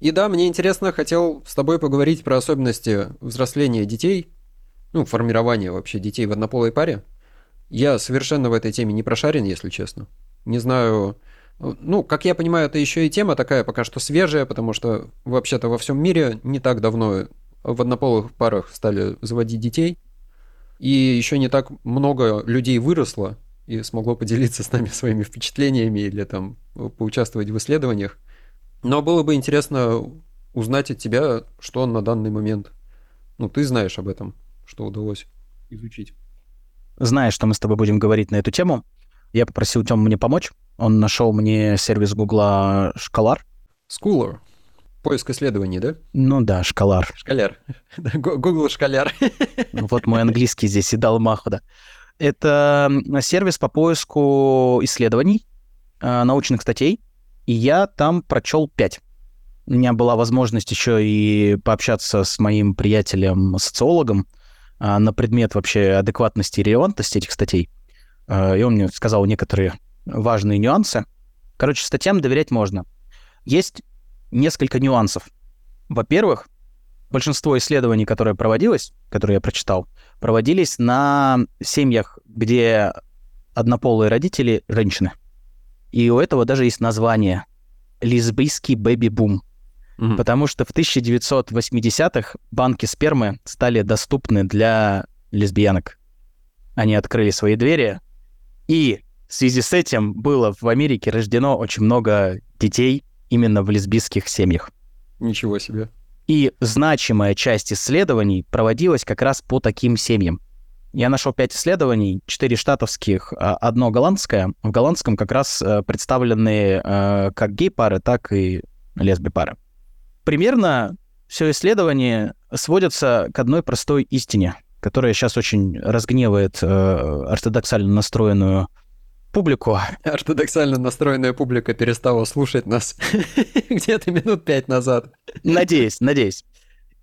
И да, мне интересно, хотел с тобой поговорить про особенности взросления детей, ну, формирования вообще детей в однополой паре. Я совершенно в этой теме не прошарен, если честно. Не знаю, ну, как я понимаю, это еще и тема такая пока что свежая, потому что вообще-то во всем мире не так давно в однополых парах стали заводить детей, и еще не так много людей выросло и смогло поделиться с нами своими впечатлениями или там поучаствовать в исследованиях. Но было бы интересно узнать от тебя, что на данный момент. Ну, ты знаешь об этом, что удалось изучить. Зная, что мы с тобой будем говорить на эту тему, я попросил Тему мне помочь. Он нашел мне сервис Гугла Шкалар. Schooler. Поиск исследований, да? Ну да, Шкалар. Шкаляр. Google шкаляр. Вот мой английский здесь и дал маху, да. Это сервис по поиску исследований, э, научных статей, и я там прочел 5. У меня была возможность еще и пообщаться с моим приятелем-социологом а, на предмет вообще адекватности и релевантности этих статей. А, И он мне сказал некоторые важные нюансы. Короче, статьям доверять можно. Есть несколько нюансов. Во-первых, большинство исследований, которые проводилось, которые я прочитал, проводились на семьях, где однополые родители – женщины. И у этого даже есть название – лесбийский бэби-бум. Мгм. Потому что в 1980-х банки спермы стали доступны для лесбиянок. Они открыли свои двери, и в связи с этим было в Америке рождено очень много детей именно в лесбийских семьях. Ничего себе. И значимая часть исследований проводилась как раз по таким семьям. Я нашел пять исследований, четыре штатовских, а, одно голландское. В голландском как раз э, представлены э, как гей-пары, так и лесби-пары. Примерно все исследование сводится к одной простой истине, которая сейчас очень разгневает э, ортодоксально настроенную публику. Ортодоксально настроенная публика перестала слушать нас где-то минут пять назад. Надеюсь, надеюсь.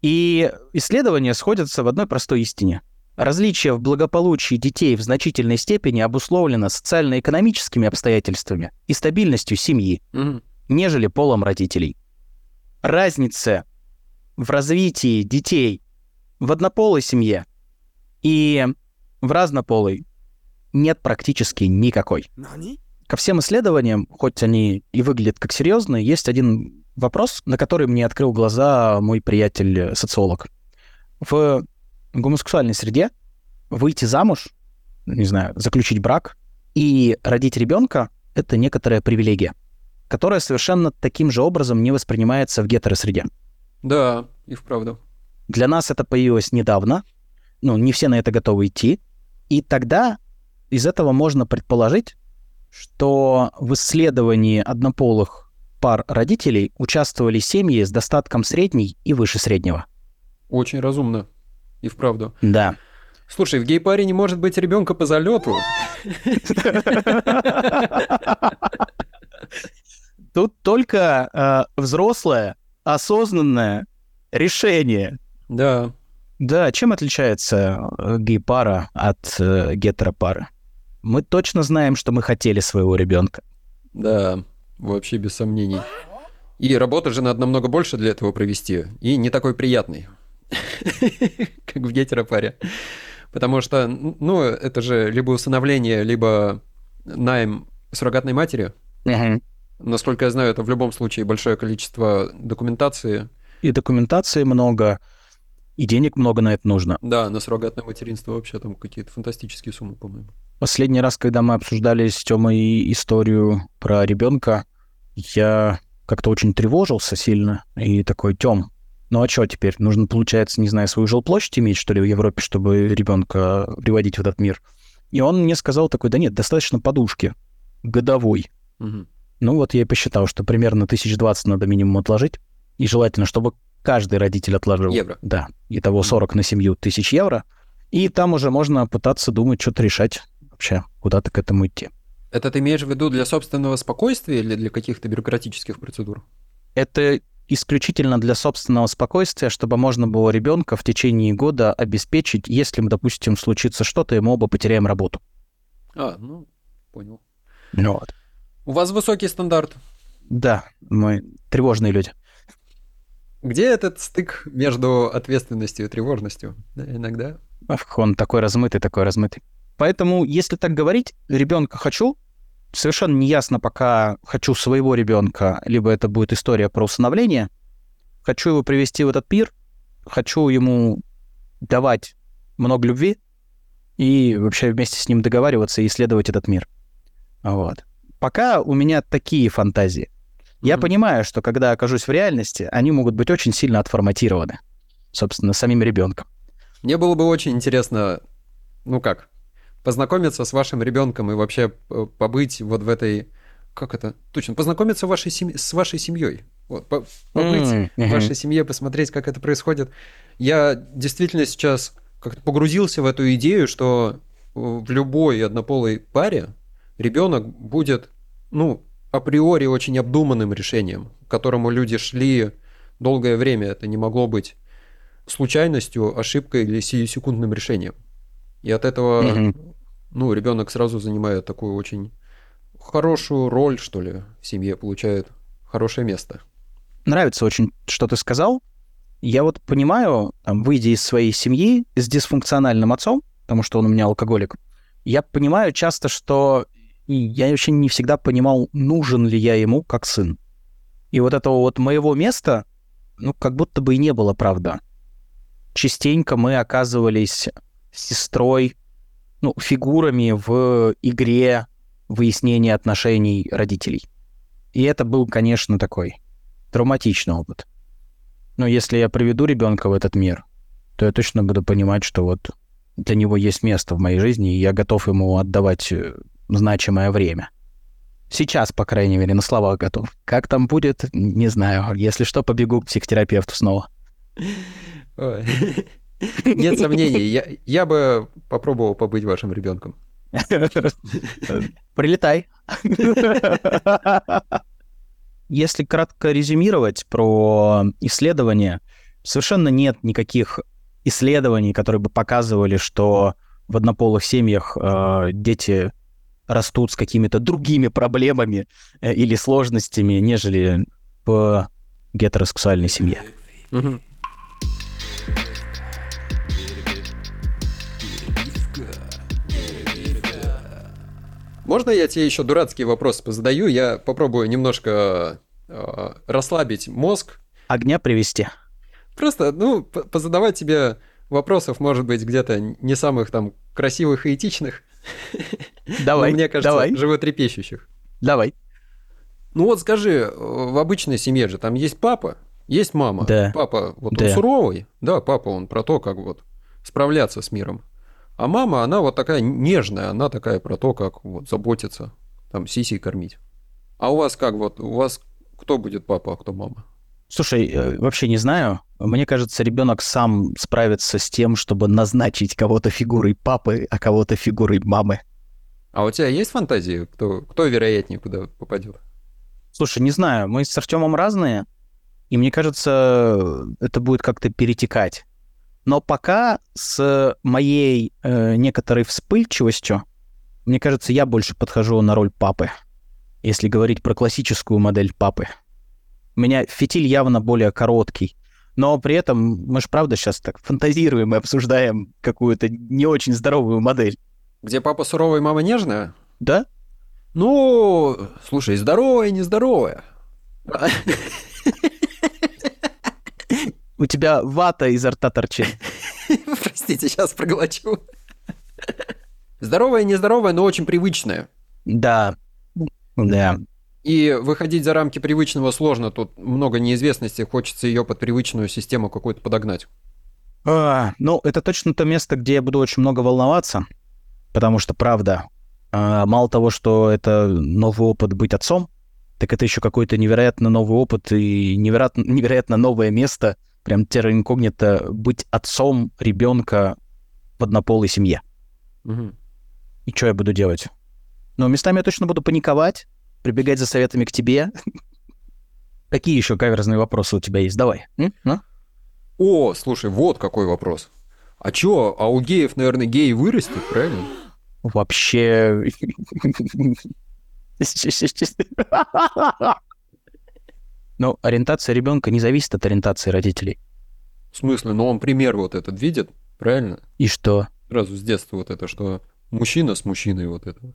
И исследования сходятся в одной простой истине. Различие в благополучии детей в значительной степени обусловлено социально-экономическими обстоятельствами и стабильностью семьи, Мгм. нежели полом родителей. Разница в развитии детей в однополой семье и в разнополой нет практически никакой. Ко всем исследованиям, хоть они и выглядят как серьезные, есть один вопрос, на который мне открыл глаза мой приятель-социолог. В гомосексуальной среде выйти замуж, не знаю, заключить брак и родить ребенка — это некоторая привилегия, которая совершенно таким же образом не воспринимается в гетеросреде. Да, и вправду. Для нас это появилось недавно, ну, не все на это готовы идти, и тогда из этого можно предположить, что в исследовании однополых пар родителей участвовали семьи с достатком средней и выше среднего. Очень разумно. И вправду. Да. Слушай, в гей-паре не может быть ребенка по залету. Тут только э, взрослое, осознанное решение. Да. Да, чем отличается э, гей-пара от э, гетеропары? Мы точно знаем, что мы хотели своего ребенка. Да, вообще без сомнений. И работы же надо намного больше для этого провести. И не такой приятный, как в гетеропаре. Потому что, ну, это же либо усыновление, либо найм суррогатной матери. Насколько я знаю, это в любом случае большое количество документации, И документации много, и денег много на это нужно. Да, на суррогатное материнство вообще там какие-то фантастические суммы, по-моему. Последний раз, когда мы обсуждали с Тёмой историю про ребенка, я как-то очень тревожился сильно и такой, Тём, ну а что теперь? Нужно, получается, не знаю, свою жилплощадь иметь, что ли, в Европе, чтобы ребенка приводить в этот мир. И он мне сказал такой, да нет, достаточно подушки годовой. Мгм. Ну вот я и посчитал, что примерно 1020 надо минимум отложить. И желательно, чтобы каждый родитель отложил. Евро. Да. Итого 40 на семью тысяч евро. И там уже можно пытаться думать, что-то решать вообще, куда-то к этому идти. Это ты имеешь в виду для собственного спокойствия или для каких-то бюрократических процедур? Это исключительно для собственного спокойствия, чтобы можно было ребенка в течение года обеспечить, если, допустим, случится что-то, и мы оба потеряем работу. А, ну, понял. Вот. У вас высокий стандарт. Да, мы тревожные люди. Где этот стык между ответственностью и тревожностью? Да, иногда. Ах, Он такой размытый, такой размытый. Поэтому, если так говорить, ребенка хочу, совершенно неясно пока хочу своего ребенка, либо это будет история про усыновление. Хочу его привести в этот мир, хочу ему давать много любви и вообще вместе с ним договариваться и исследовать этот мир. Вот. Пока у меня такие фантазии. Я Мгм. понимаю, что когда окажусь в реальности, они могут быть очень сильно отформатированы, собственно, самим ребенком. Мне было бы очень интересно, ну как, познакомиться с вашим ребенком и вообще э, побыть вот в этой, как это, точно, познакомиться вашей сем- с вашей семьей. Вот, по- побыть М, в вашей семье, посмотреть, как это происходит. Я действительно сейчас как-то погрузился в эту идею, что в любой однополой паре ребенок будет, ну, априори очень обдуманным решением, к которому люди шли долгое время. Это не могло быть случайностью, ошибкой или сиюсекундным решением. И от этого, ну, ребенок сразу занимает такую очень хорошую роль, что ли, в семье, получает хорошее место. нравится очень, что ты сказал. Я вот понимаю, там, выйдя из своей семьи с дисфункциональным отцом, потому что он у меня алкоголик, я понимаю часто, что и я вообще не всегда понимал, нужен ли я ему как сын. И вот этого вот моего места, ну, как будто бы и не было, правда. Частенько мы оказывались с сестрой, ну, фигурами в игре выяснения отношений родителей. И это был, конечно, такой травматичный опыт. Но если я приведу ребенка в этот мир, то я точно буду понимать, что вот для него есть место в моей жизни, и я готов ему отдавать э, значимое время. Сейчас, по крайней мере, на словах готов. Как там будет, не знаю. Если что, побегу к психотерапевту снова. Нет сомнений, я, я бы попробовал побыть вашим ребенком. Прилетай. Если кратко резюмировать про исследования, совершенно нет никаких исследований, которые бы показывали, что в однополых семьях э, дети растут с какими-то другими проблемами э, или сложностями, нежели в гетеросексуальной семье. Можно я тебе еще дурацкий вопрос позадаю? Я попробую немножко э, расслабить мозг. Огня привести. Просто, ну, позадавать тебе вопросов, может быть, где-то не самых там красивых и этичных. Давай, но, мне кажется, давай, животрепещущих. давай. Ну вот скажи, э, в обычной семье же там есть папа, есть мама. Да. Папа вот Да. он суровый, да, папа он про то, как вот справляться с миром. А мама, она вот такая нежная, она такая про то, как вот заботиться, там сисей кормить. А у вас как вот, у вас кто будет папа, а кто мама? Слушай, э, вообще не знаю. Мне кажется, ребенок сам справится с тем, чтобы назначить кого-то фигурой папы, а кого-то фигурой мамы. А у тебя есть фантазии, кто, кто вероятнее куда попадет? Слушай, не знаю, мы с Артемом разные, и мне кажется, это будет как-то перетекать. Но пока с моей э, некоторой вспыльчивостью, мне кажется, я больше подхожу на роль папы, если говорить про классическую модель папы. У меня фитиль явно более короткий, но при этом мы же правда сейчас так фантазируем и обсуждаем какую-то не очень здоровую модель. Где папа суровый, мама нежная? Да? Ну, слушай, здоровая, нездоровая. У тебя вата изо рта торчит. Простите, сейчас проглочу. Здоровая, нездоровая, но очень привычная. Да. Да. И выходить за рамки привычного сложно. Тут много неизвестности, хочется ее под привычную систему какую-то подогнать. А, ну, это точно то место, где я буду очень много волноваться, потому что, правда, а, мало того, что это новый опыт быть отцом, так это еще какой-то невероятно новый опыт и невероятно, невероятно новое место, прям терра инкогнито, быть отцом ребенка в однополой семье. Мгм. И что я буду делать? Ну, местами я точно буду паниковать, прибегать за советами к тебе. Какие еще каверзные вопросы у тебя есть? Давай. М? Ну? О, слушай, вот какой вопрос. А чё, а у геев, наверное, геи вырастет, правильно? Вообще... Ну, ориентация ребенка не зависит от ориентации родителей. В смысле, ну он пример вот этот видит, правильно? И что? Сразу с детства вот это, что мужчина с мужчиной вот это.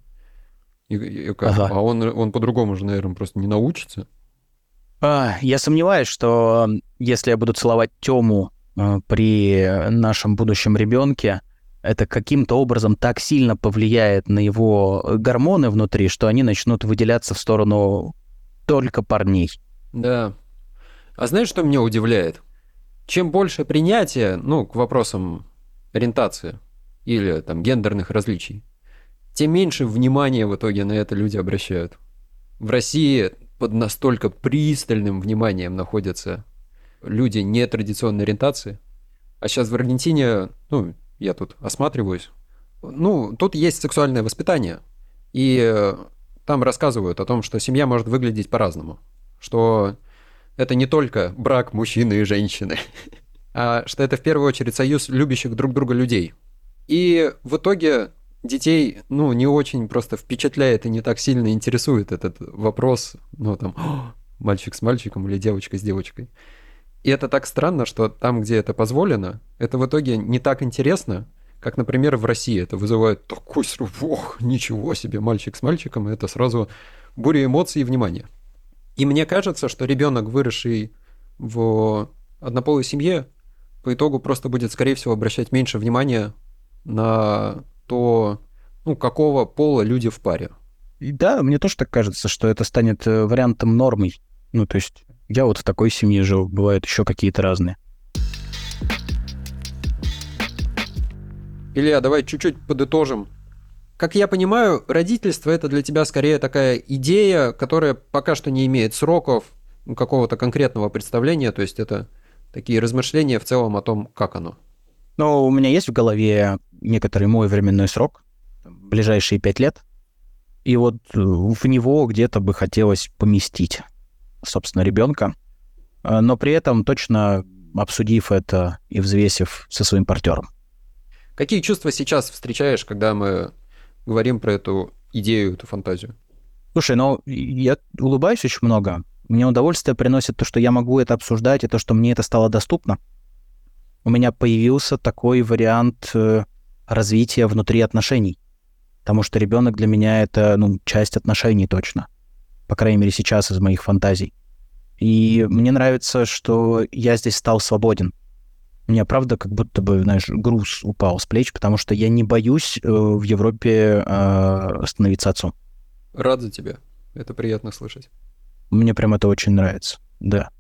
И, и как? Ага. А он, он по-другому же, наверное, просто не научится. А, я сомневаюсь, что м, если я буду целовать Тему э, при нашем будущем ребенке, это каким-то образом так сильно повлияет на его гормоны внутри, что они начнут выделяться в сторону только парней. Да. А знаешь, что меня удивляет? Чем больше принятия, ну, к вопросам ориентации или там гендерных различий, тем меньше внимания в итоге на это люди обращают. В России под настолько пристальным вниманием находятся люди нетрадиционной ориентации. А сейчас в Аргентине, ну, я тут осматриваюсь, ну, тут есть сексуальное воспитание. И э, там рассказывают о том, что семья может выглядеть по-разному. Что это не только брак мужчины и женщины, а что это в первую очередь союз любящих друг друга людей. И в итоге детей, ну, не очень просто впечатляет и не так сильно интересует этот вопрос, ну, там, «О, мальчик с мальчиком или девочка с девочкой. И это так странно, что там, где это позволено, это в итоге не так интересно, как, например, в России. Это вызывает такой срыв, ох, ничего себе, мальчик с мальчиком, и это сразу буря эмоций и внимания. И мне кажется, что ребенок, выросший в однополой семье, по итогу просто будет, скорее всего, обращать меньше внимания на то, ну, какого пола люди в паре. И да, мне тоже так кажется, что это станет э, вариантом нормой. Ну, то есть я вот в такой семье жил, бывают еще какие-то разные. Илья, давай чуть-чуть подытожим. Как я понимаю, родительство это для тебя скорее такая идея, которая пока что не имеет сроков, ну, какого-то конкретного представления, то есть это такие размышления в целом о том, как оно. Но у меня есть в голове некоторый мой временной срок, ближайшие пять лет, и вот э, в него где-то бы хотелось поместить, собственно, ребенка, Э, но при этом точно обсудив это и взвесив со своим партнером. Какие чувства сейчас встречаешь, когда мы говорим про эту идею, эту фантазию? Слушай, ну, я улыбаюсь очень много. Мне удовольствие приносит то, что я могу это обсуждать, и то, что мне это стало доступно. У меня появился такой вариант э, развития внутри отношений. Потому что ребенок для меня это, ну, часть отношений точно. По крайней мере, сейчас из моих фантазий. И мне нравится, что я здесь стал свободен. У меня, правда, как будто бы, знаешь, груз упал с плеч, потому что я не боюсь э, в Европе э, становиться отцом. Рад за тебя. Это приятно слышать. Мне прям это очень нравится, да.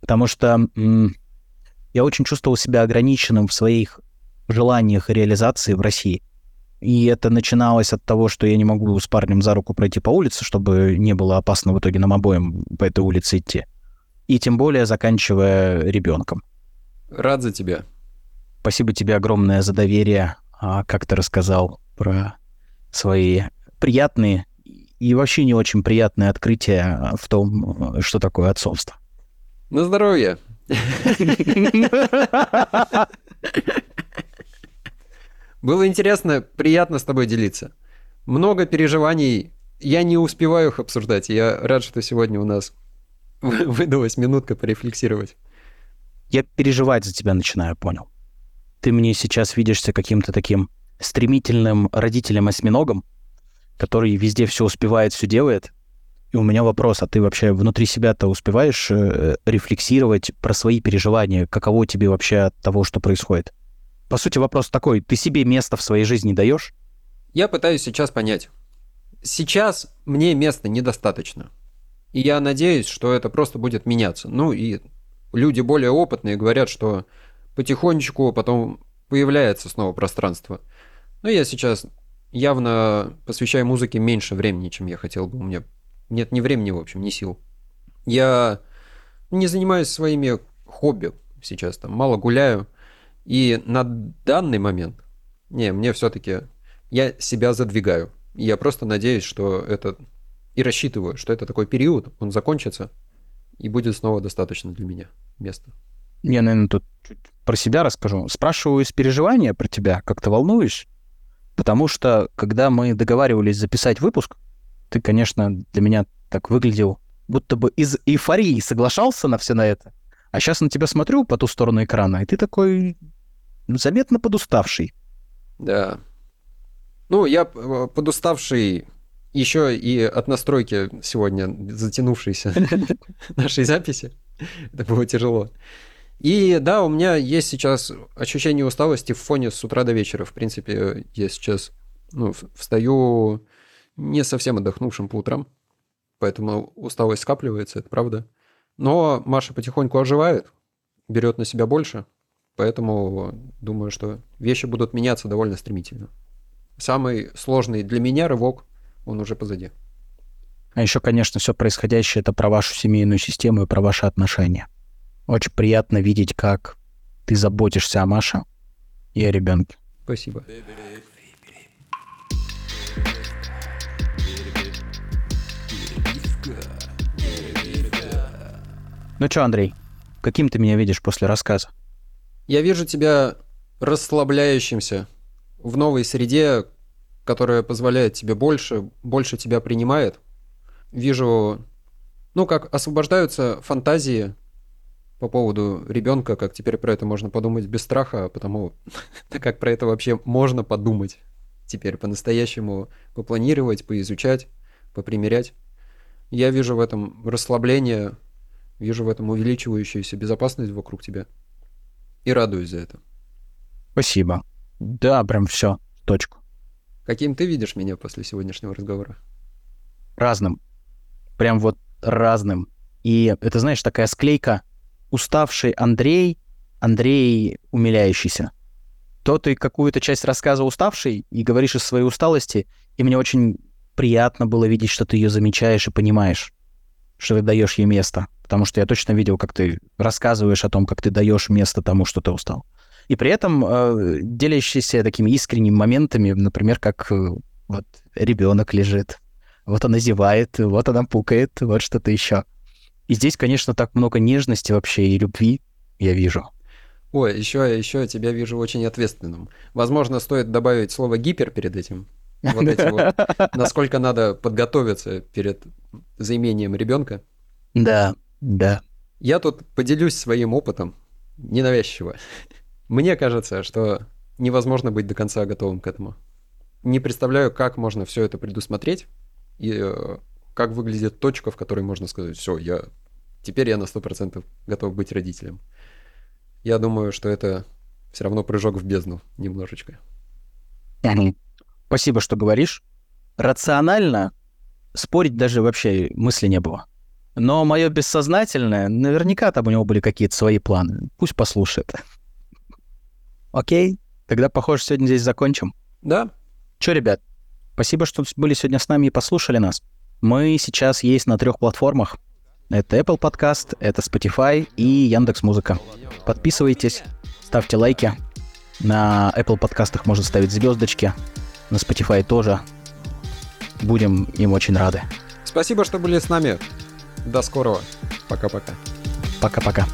Потому что м, я очень чувствовал себя ограниченным в своих желаниях и реализации в России. И это начиналось от того, что я не могу с парнем за руку пройти по улице, чтобы не было опасно в итоге нам обоим по этой улице идти. И тем более заканчивая ребенком. Рад за тебя. Спасибо тебе огромное за доверие, а, как ты рассказал про свои приятные и вообще не очень приятные открытия в том, что такое отцовство. На здоровье. Было интересно, приятно с тобой делиться. Много переживаний. Я не успеваю их обсуждать. Я рад, что сегодня у нас вы- выдалась минутка порефлексировать. Я переживать за тебя начинаю, понял. Ты мне сейчас видишься каким-то таким стремительным родителем-осьминогом, который везде все успевает, все делает, И у меня вопрос, а ты вообще внутри себя-то успеваешь э, рефлексировать про свои переживания? Каково тебе вообще от того, что происходит? По сути, вопрос такой, ты себе место в своей жизни даешь? Я пытаюсь сейчас понять. Сейчас мне места недостаточно. И я надеюсь, что это просто будет меняться. Ну и люди более опытные говорят, что потихонечку потом появляется снова пространство. Но я сейчас явно посвящаю музыке меньше времени, чем я хотел бы. У меня нет ни времени, в общем, ни сил. Я не занимаюсь своими хобби сейчас, там мало гуляю. И на данный момент, не, мне все-таки, я себя задвигаю. Я просто надеюсь, что это, и рассчитываю, что это такой период, он закончится, и будет снова достаточно для меня места. Я, наверное, тут чуть про себя расскажу. Спрашиваю из переживания про тебя, как ты волнуешь? Потому что, когда мы договаривались записать выпуск, ты, конечно, для меня так выглядел, будто бы из эйфории соглашался на все на это. А сейчас на тебя смотрю по ту сторону экрана, и ты такой заметно подуставший. Да. Ну, я э, подуставший еще и от настройки сегодня затянувшейся нашей записи. Это было тяжело. И да, у меня есть сейчас ощущение усталости в фоне с утра до вечера. В принципе, я сейчас ну, встаю не совсем отдохнувшим по утрам, поэтому усталость скапливается, это правда. Но Маша потихоньку оживает, берет на себя больше, поэтому думаю, что вещи будут меняться довольно стремительно. Самый сложный для меня рывок, он уже позади. А еще, конечно, все происходящее это про вашу семейную систему и про ваши отношения. Очень приятно видеть, как ты заботишься о Маше и о ребенке. Спасибо. Ну что, Андрей, каким ты меня видишь после рассказа? Я вижу тебя расслабляющимся в новой среде, которая позволяет тебе больше, больше тебя принимает. Вижу, ну, как освобождаются фантазии по поводу ребенка, как теперь про это можно подумать без страха, потому как про это вообще можно подумать теперь по-настоящему, попланировать, поизучать, попримерять. Я вижу в этом расслабление, вижу в этом увеличивающуюся безопасность вокруг тебя и радуюсь за это. Спасибо. Да, прям все, точку. Каким ты видишь меня после сегодняшнего разговора? Разным. Прям вот разным. И это, знаешь, такая склейка уставший Андрей, Андрей умиляющийся. То ты какую-то часть рассказа уставший и говоришь из своей усталости, и мне очень приятно было видеть, что ты ее замечаешь и понимаешь, что ты даешь ей место. Потому что я точно видел, как ты рассказываешь о том, как ты даешь место тому, что ты устал. И при этом э, делящийся такими искренними моментами, например, как э, вот ребенок лежит, вот она зевает, вот она пукает, вот что-то еще. И здесь, конечно, так много нежности вообще и любви я вижу. Ой, еще, еще тебя вижу очень ответственным. Возможно, стоит добавить слово гипер перед этим. Вот эти вот. Насколько надо подготовиться перед заимением ребенка. Да, да. Я тут поделюсь своим опытом ненавязчиво. Мне кажется, что невозможно быть до конца готовым к этому. Не представляю, как можно все это предусмотреть и э, как выглядит точка, в которой можно сказать, все, я теперь я на 100% готов быть родителем. Я думаю, что это все равно прыжок в бездну немножечко. Спасибо, что говоришь. Рационально спорить даже вообще мысли не было. Но мое бессознательное, наверняка там у него были какие-то свои планы. Пусть послушает. Окей, тогда, похоже, сегодня здесь закончим. Да. Че, ребят, спасибо, что были сегодня с нами и послушали нас. Мы сейчас есть на трех платформах. Это Apple Podcast, это Spotify и Яндекс Музыка. Подписывайтесь, ставьте лайки. На Apple подкастах можно ставить звездочки, на Spotify тоже. Будем им очень рады. Спасибо, что были с нами. До скорого. Пока-пока. Пока-пока.